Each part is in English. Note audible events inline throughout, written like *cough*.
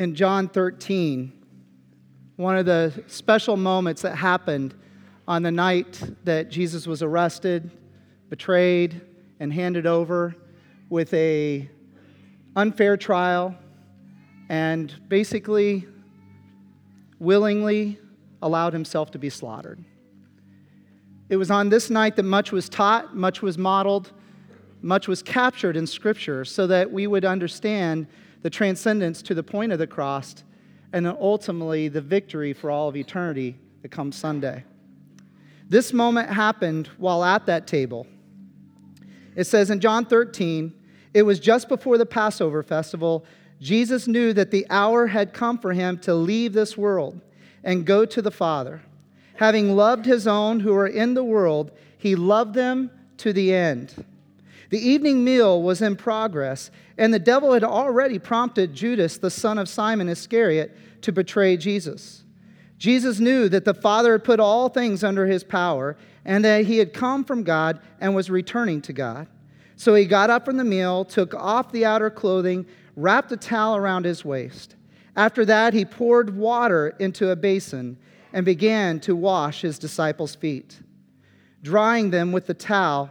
in John 13, one of the special moments that happened on the night that Jesus was arrested, betrayed, and handed over with a unfair trial and basically willingly allowed himself to be slaughtered. It was on this night that much was taught, much was modeled, much was captured in Scripture so that we would understand the transcendence to the point of the cross and then ultimately the victory for all of eternity that comes Sunday. This moment happened while at that table. It says in John 13, it was just before the Passover festival. Jesus knew that the hour had come for him to leave this world and go to the Father. Having loved his own who were in the world, he loved them to the end. The evening meal was in progress, and the devil had already prompted Judas, the son of Simon Iscariot, to betray Jesus. Jesus knew that the Father had put all things under his power, and that he had come from God and was returning to God. So he got up from the meal, took off the outer clothing, wrapped a towel around his waist. After that, he poured water into a basin and began to wash his disciples' feet, drying them with the towel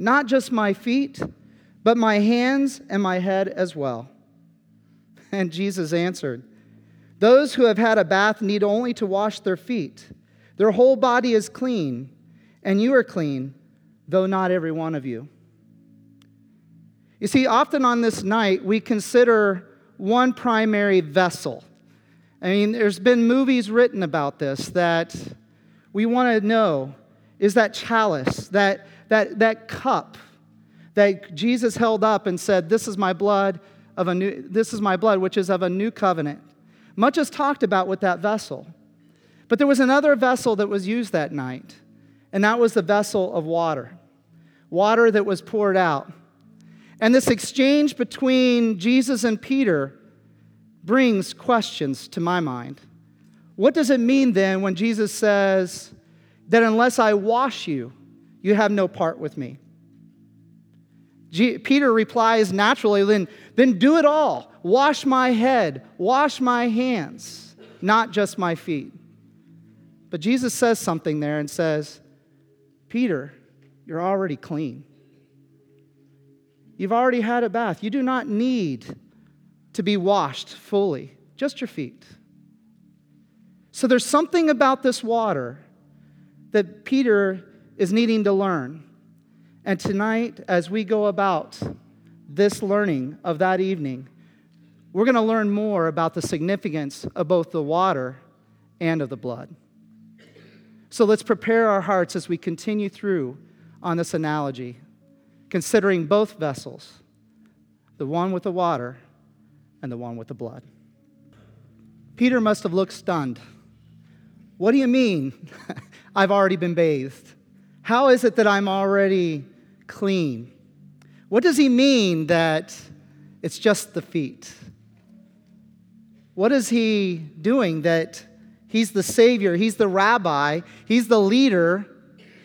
Not just my feet, but my hands and my head as well. And Jesus answered, Those who have had a bath need only to wash their feet. Their whole body is clean, and you are clean, though not every one of you. You see, often on this night, we consider one primary vessel I mean, there's been movies written about this that we want to know is that chalice, that, that, that cup that Jesus held up and said, This is my blood of a new, this is my blood, which is of a new covenant. Much is talked about with that vessel. But there was another vessel that was used that night, and that was the vessel of water. Water that was poured out. And this exchange between Jesus and Peter brings questions to my mind. What does it mean then when Jesus says that unless I wash you, you have no part with me? G- Peter replies naturally, then, then do it all. Wash my head, wash my hands, not just my feet. But Jesus says something there and says, Peter, you're already clean. You've already had a bath. You do not need to be washed fully, just your feet. So there's something about this water that Peter is needing to learn. And tonight, as we go about this learning of that evening, we're going to learn more about the significance of both the water and of the blood. So let's prepare our hearts as we continue through on this analogy, considering both vessels the one with the water and the one with the blood. Peter must have looked stunned. What do you mean? *laughs* I've already been bathed. How is it that I'm already clean? What does he mean that it's just the feet? What is he doing that he's the Savior, he's the rabbi, he's the leader,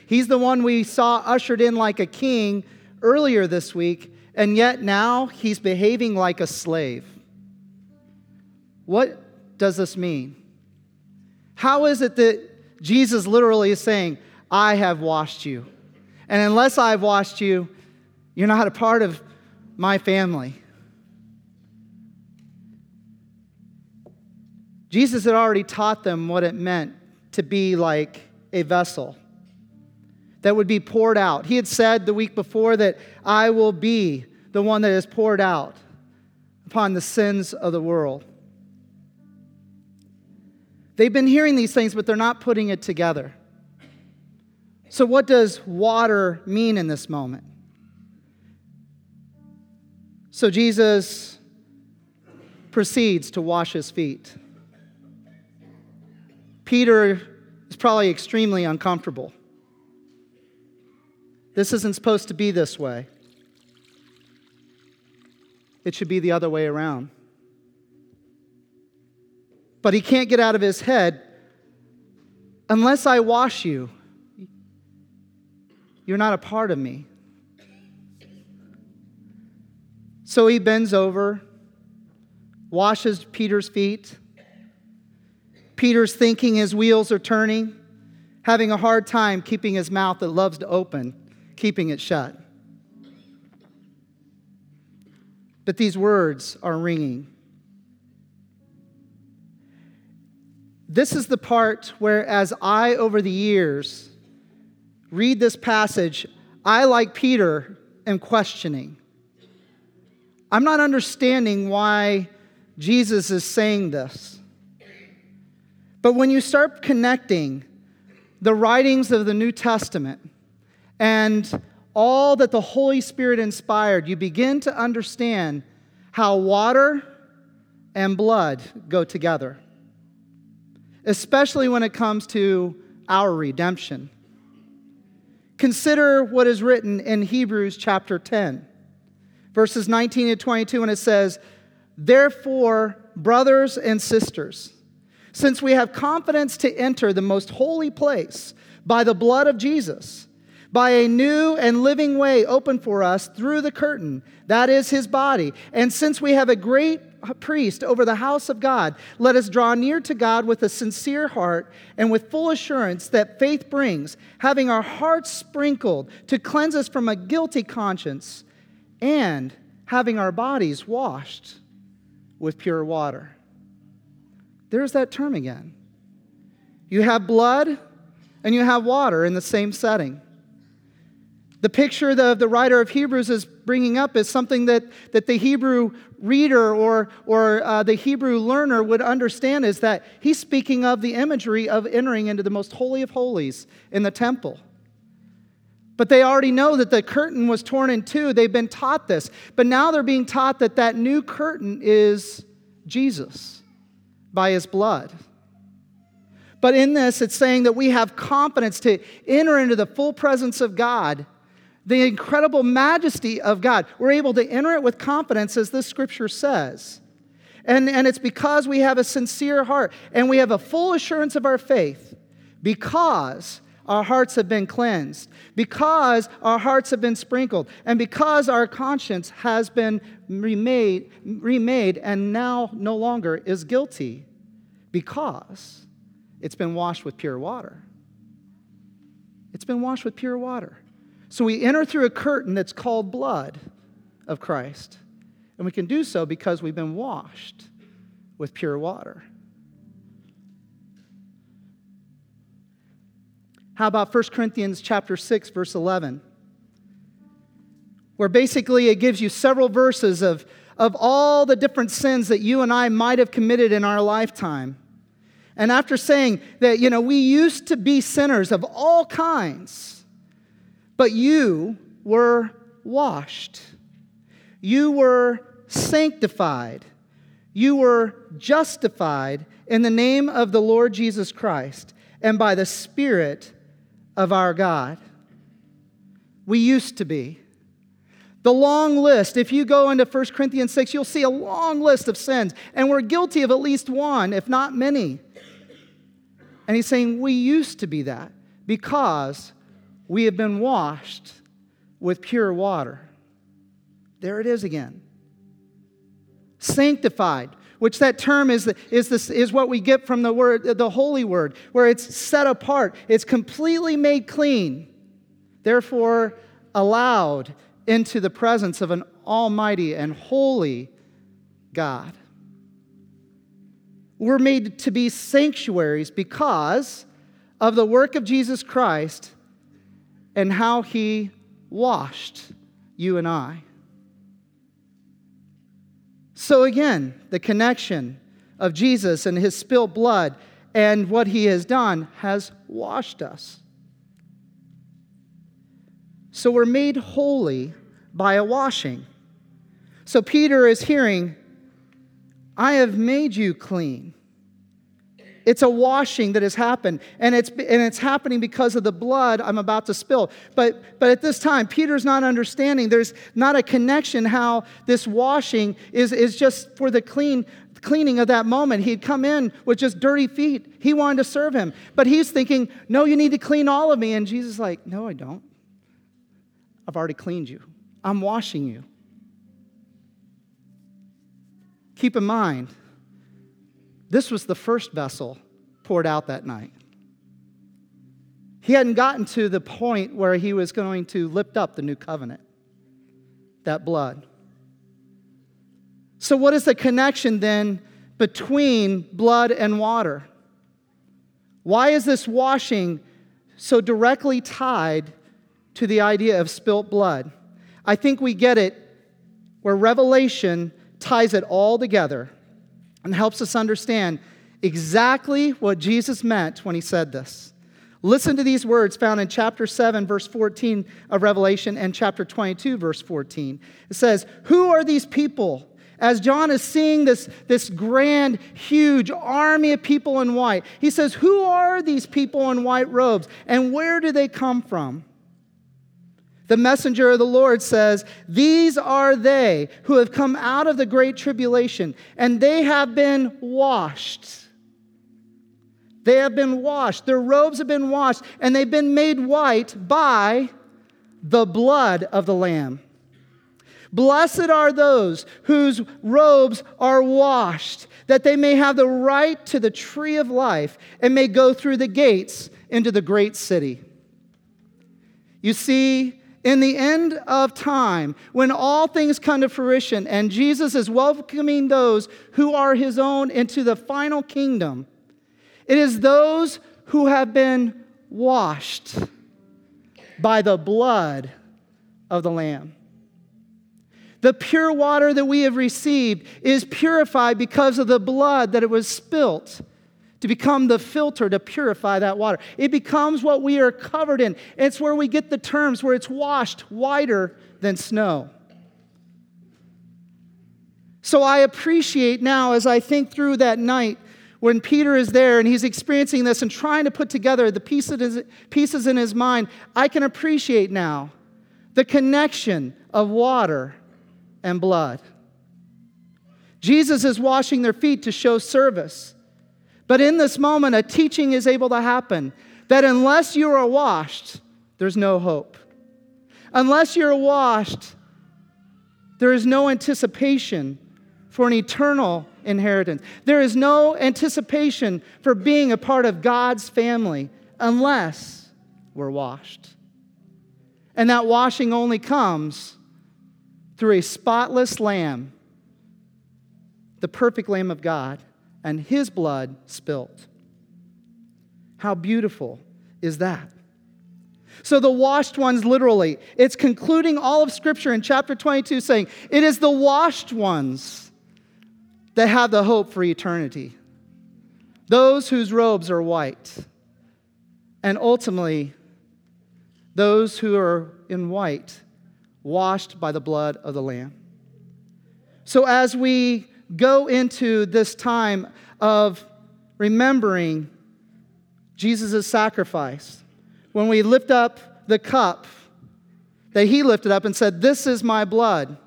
he's the one we saw ushered in like a king earlier this week, and yet now he's behaving like a slave? What does this mean? How is it that Jesus literally is saying, I have washed you? And unless I've washed you, you're not a part of my family. Jesus had already taught them what it meant to be like a vessel that would be poured out. He had said the week before that I will be the one that is poured out upon the sins of the world. They've been hearing these things, but they're not putting it together. So, what does water mean in this moment? So, Jesus proceeds to wash his feet. Peter is probably extremely uncomfortable. This isn't supposed to be this way. It should be the other way around. But he can't get out of his head unless I wash you, you're not a part of me. So he bends over, washes Peter's feet. Peter's thinking his wheels are turning, having a hard time keeping his mouth that loves to open, keeping it shut. But these words are ringing. This is the part where, as I, over the years, read this passage, I, like Peter, am questioning. I'm not understanding why Jesus is saying this. But when you start connecting the writings of the New Testament and all that the Holy Spirit inspired, you begin to understand how water and blood go together, especially when it comes to our redemption. Consider what is written in Hebrews chapter 10, verses 19 to 22, when it says, Therefore, brothers and sisters, since we have confidence to enter the most holy place by the blood of Jesus, by a new and living way open for us through the curtain, that is his body. And since we have a great priest over the house of God, let us draw near to God with a sincere heart and with full assurance that faith brings, having our hearts sprinkled to cleanse us from a guilty conscience, and having our bodies washed with pure water. There's that term again. You have blood and you have water in the same setting. The picture that the writer of Hebrews is bringing up is something that, that the Hebrew reader or, or uh, the Hebrew learner would understand is that he's speaking of the imagery of entering into the most holy of holies in the temple. But they already know that the curtain was torn in two. They've been taught this. But now they're being taught that that new curtain is Jesus by his blood. But in this, it's saying that we have confidence to enter into the full presence of God the incredible majesty of God. We're able to enter it with confidence, as this scripture says. And, and it's because we have a sincere heart and we have a full assurance of our faith because our hearts have been cleansed, because our hearts have been sprinkled, and because our conscience has been remade, remade and now no longer is guilty because it's been washed with pure water. It's been washed with pure water. So we enter through a curtain that's called blood of Christ. And we can do so because we've been washed with pure water. How about 1 Corinthians chapter 6 verse 11? Where basically it gives you several verses of, of all the different sins that you and I might have committed in our lifetime. And after saying that, you know, we used to be sinners of all kinds, but you were washed. You were sanctified. You were justified in the name of the Lord Jesus Christ and by the Spirit of our God. We used to be. The long list, if you go into 1 Corinthians 6, you'll see a long list of sins, and we're guilty of at least one, if not many. And he's saying we used to be that because we have been washed with pure water. There it is again. Sanctified, which that term is, is, this, is what we get from the word, the holy word, where it's set apart, it's completely made clean, therefore allowed into the presence of an almighty and holy God. We're made to be sanctuaries because of the work of Jesus Christ and how he washed you and I. So, again, the connection of Jesus and his spilled blood and what he has done has washed us. So, we're made holy by a washing. So, Peter is hearing, I have made you clean. It's a washing that has happened, and it's, and it's happening because of the blood I'm about to spill. But, but at this time, Peter's not understanding. There's not a connection how this washing is, is just for the clean cleaning of that moment. He'd come in with just dirty feet. He wanted to serve him. But he's thinking, no, you need to clean all of me. And Jesus is like, no, I don't. I've already cleaned you. I'm washing you. Keep in mind, this was the first vessel poured out that night. He hadn't gotten to the point where he was going to lift up the new covenant, that blood. So, what is the connection then between blood and water? Why is this washing so directly tied to the idea of spilt blood? I think we get it where Revelation ties it all together and helps us understand exactly what Jesus meant when he said this. Listen to these words found in chapter 7, verse 14 of Revelation, and chapter 22, verse 14. It says, Who are these people? As John is seeing this, this grand, huge army of people in white, he says, Who are these people in white robes and where do they come from? The messenger of the Lord says, These are they who have come out of the great tribulation, and they have been washed. They have been washed. Their robes have been washed, and they've been made white by the blood of the Lamb. Blessed are those whose robes are washed, that they may have the right to the tree of life and may go through the gates into the great city. You see, in the end of time, when all things come to fruition and Jesus is welcoming those who are his own into the final kingdom, it is those who have been washed by the blood of the Lamb. The pure water that we have received is purified because of the blood that it was spilt to become the filter to purify that water. It becomes what we are covered in. It's where we get the terms where it's washed whiter than snow. So I appreciate now as I think through that night when Peter is there and he's experiencing this and trying to put together the pieces in his mind, I can appreciate now the connection of water and blood. Jesus is washing their feet to show service. But in this moment, a teaching is able to happen that unless you are washed, there's no hope. Unless you're washed, there is no anticipation for an eternal inheritance. There is no anticipation for being a part of God's family unless we're washed. And that washing only comes through a spotless lamb, the perfect lamb of God and his blood spilt. How beautiful is that? So, the washed ones, literally, it's concluding all of Scripture in chapter 22 saying, It is the washed ones that have the hope for eternity, those whose robes are white, and ultimately, those who are in white, washed by the blood of the Lamb. So, as we go into this time of remembering Jesus' sacrifice, when we lift up the cup that he lifted up and said, This is my blood.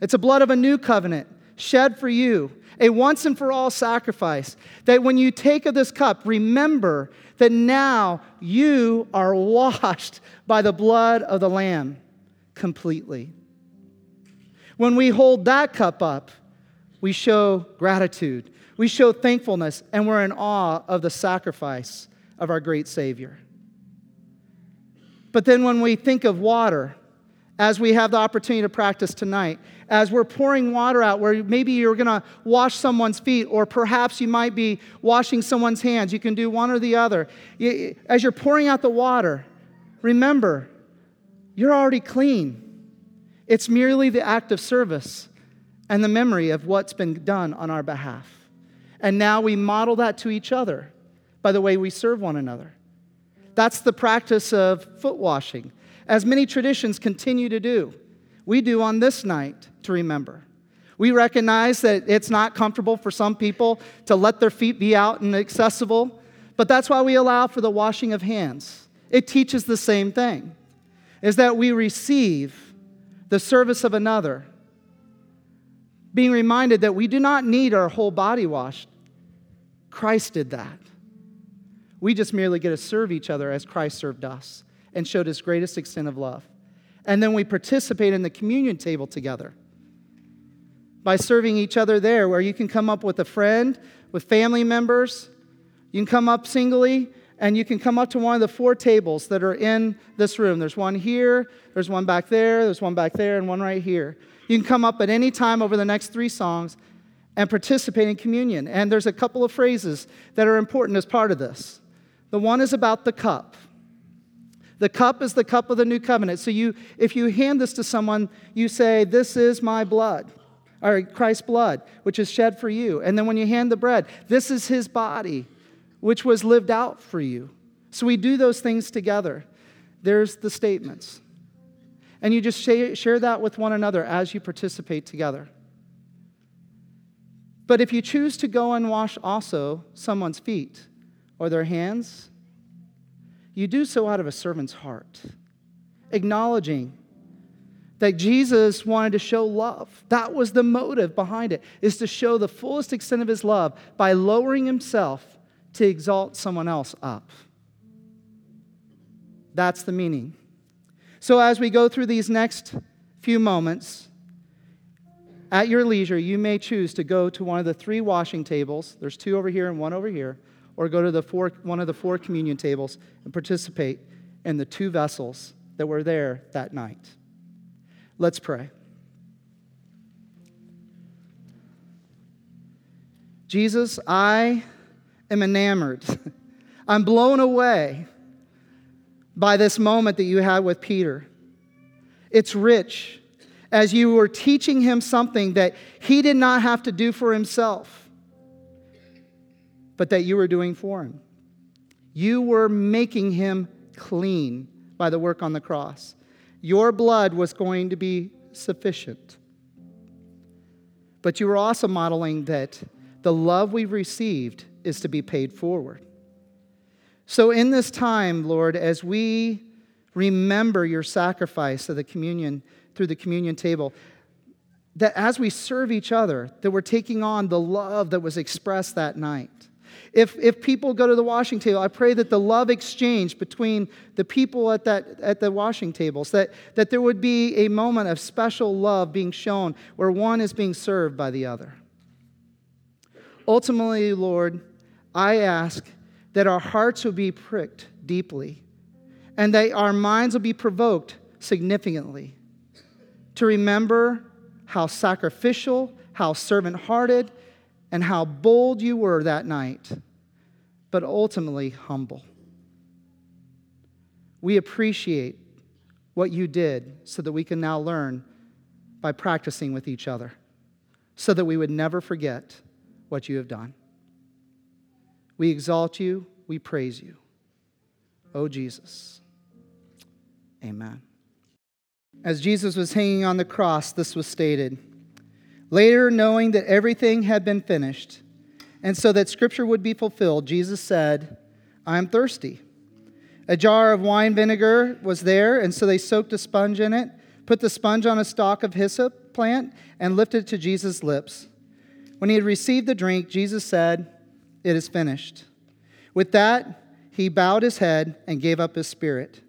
It's a blood of a new covenant shed for you, a once and for all sacrifice. That when you take of this cup, remember that now you are washed by the blood of the Lamb completely. When we hold that cup up, we show gratitude, we show thankfulness, and we're in awe of the sacrifice of our great Savior. But then when we think of water, as we have the opportunity to practice tonight, as we're pouring water out, where maybe you're gonna wash someone's feet, or perhaps you might be washing someone's hands, you can do one or the other. As you're pouring out the water, remember, you're already clean. It's merely the act of service and the memory of what's been done on our behalf. And now we model that to each other by the way we serve one another. That's the practice of foot washing, as many traditions continue to do. We do on this night to remember. We recognize that it's not comfortable for some people to let their feet be out and accessible, but that's why we allow for the washing of hands. It teaches the same thing is that we receive the service of another, being reminded that we do not need our whole body washed. Christ did that. We just merely get to serve each other as Christ served us and showed his greatest extent of love. And then we participate in the communion table together by serving each other there, where you can come up with a friend, with family members. You can come up singly, and you can come up to one of the four tables that are in this room. There's one here, there's one back there, there's one back there, and one right here. You can come up at any time over the next three songs and participate in communion. And there's a couple of phrases that are important as part of this. The one is about the cup. The cup is the cup of the new covenant. So you if you hand this to someone, you say, "This is my blood." Or Christ's blood, which is shed for you. And then when you hand the bread, this is his body, which was lived out for you. So we do those things together. There's the statements. And you just share that with one another as you participate together. But if you choose to go and wash also someone's feet or their hands, you do so out of a servant's heart, acknowledging that Jesus wanted to show love. That was the motive behind it, is to show the fullest extent of his love by lowering himself to exalt someone else up. That's the meaning. So, as we go through these next few moments, at your leisure, you may choose to go to one of the three washing tables. There's two over here and one over here, or go to the four, one of the four communion tables and participate in the two vessels that were there that night. Let's pray. Jesus, I am enamored. *laughs* I'm blown away by this moment that you had with Peter. It's rich as you were teaching him something that he did not have to do for himself, but that you were doing for him. You were making him clean by the work on the cross. Your blood was going to be sufficient. But you were also modeling that the love we've received is to be paid forward. So, in this time, Lord, as we remember your sacrifice of the communion through the communion table, that as we serve each other, that we're taking on the love that was expressed that night. If, if people go to the washing table, I pray that the love exchange between the people at, that, at the washing tables, that, that there would be a moment of special love being shown where one is being served by the other. Ultimately, Lord, I ask that our hearts will be pricked deeply and that our minds will be provoked significantly to remember how sacrificial, how servant hearted, and how bold you were that night, but ultimately humble. We appreciate what you did so that we can now learn by practicing with each other, so that we would never forget what you have done. We exalt you, we praise you. Oh, Jesus. Amen. As Jesus was hanging on the cross, this was stated. Later, knowing that everything had been finished, and so that scripture would be fulfilled, Jesus said, I am thirsty. A jar of wine vinegar was there, and so they soaked a sponge in it, put the sponge on a stalk of hyssop plant, and lifted it to Jesus' lips. When he had received the drink, Jesus said, it is finished. With that, he bowed his head and gave up his spirit.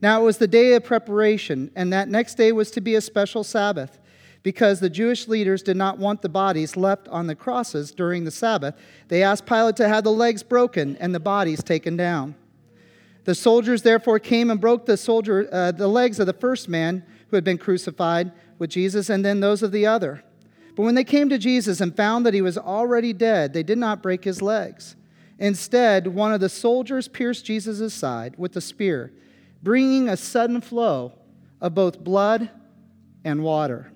Now it was the day of preparation, and that next day was to be a special Sabbath, because the Jewish leaders did not want the bodies left on the crosses during the Sabbath. They asked Pilate to have the legs broken and the bodies taken down. The soldiers therefore came and broke the, soldier, uh, the legs of the first man who had been crucified with Jesus, and then those of the other. But when they came to Jesus and found that he was already dead, they did not break his legs. Instead, one of the soldiers pierced Jesus' side with a spear, bringing a sudden flow of both blood and water.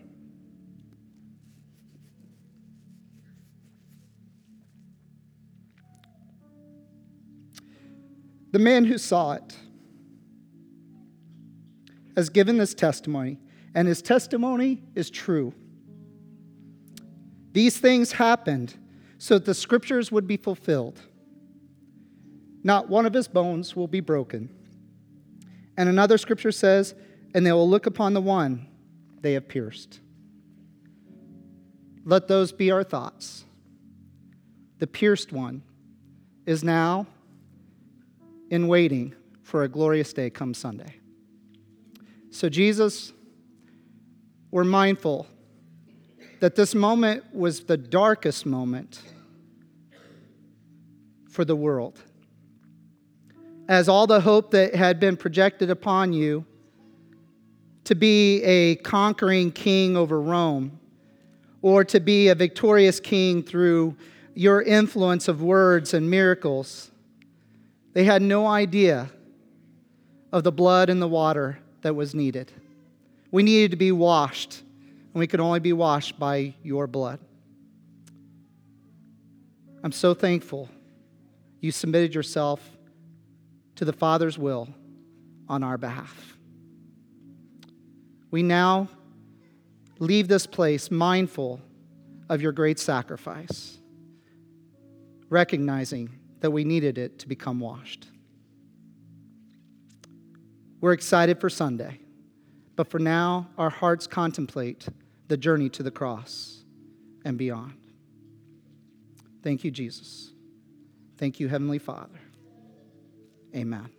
The man who saw it has given this testimony, and his testimony is true. These things happened so that the scriptures would be fulfilled. Not one of his bones will be broken. And another scripture says, And they will look upon the one they have pierced. Let those be our thoughts. The pierced one is now in waiting for a glorious day come Sunday. So, Jesus, we're mindful that this moment was the darkest moment for the world. As all the hope that had been projected upon you to be a conquering king over Rome, or to be a victorious king through your influence of words and miracles, they had no idea of the blood and the water that was needed. We needed to be washed, and we could only be washed by your blood. I'm so thankful you submitted yourself to the Father's will on our behalf. We now leave this place mindful of your great sacrifice, recognizing that we needed it to become washed. We're excited for Sunday, but for now, our hearts contemplate the journey to the cross and beyond. Thank you, Jesus. Thank you, Heavenly Father. Amen.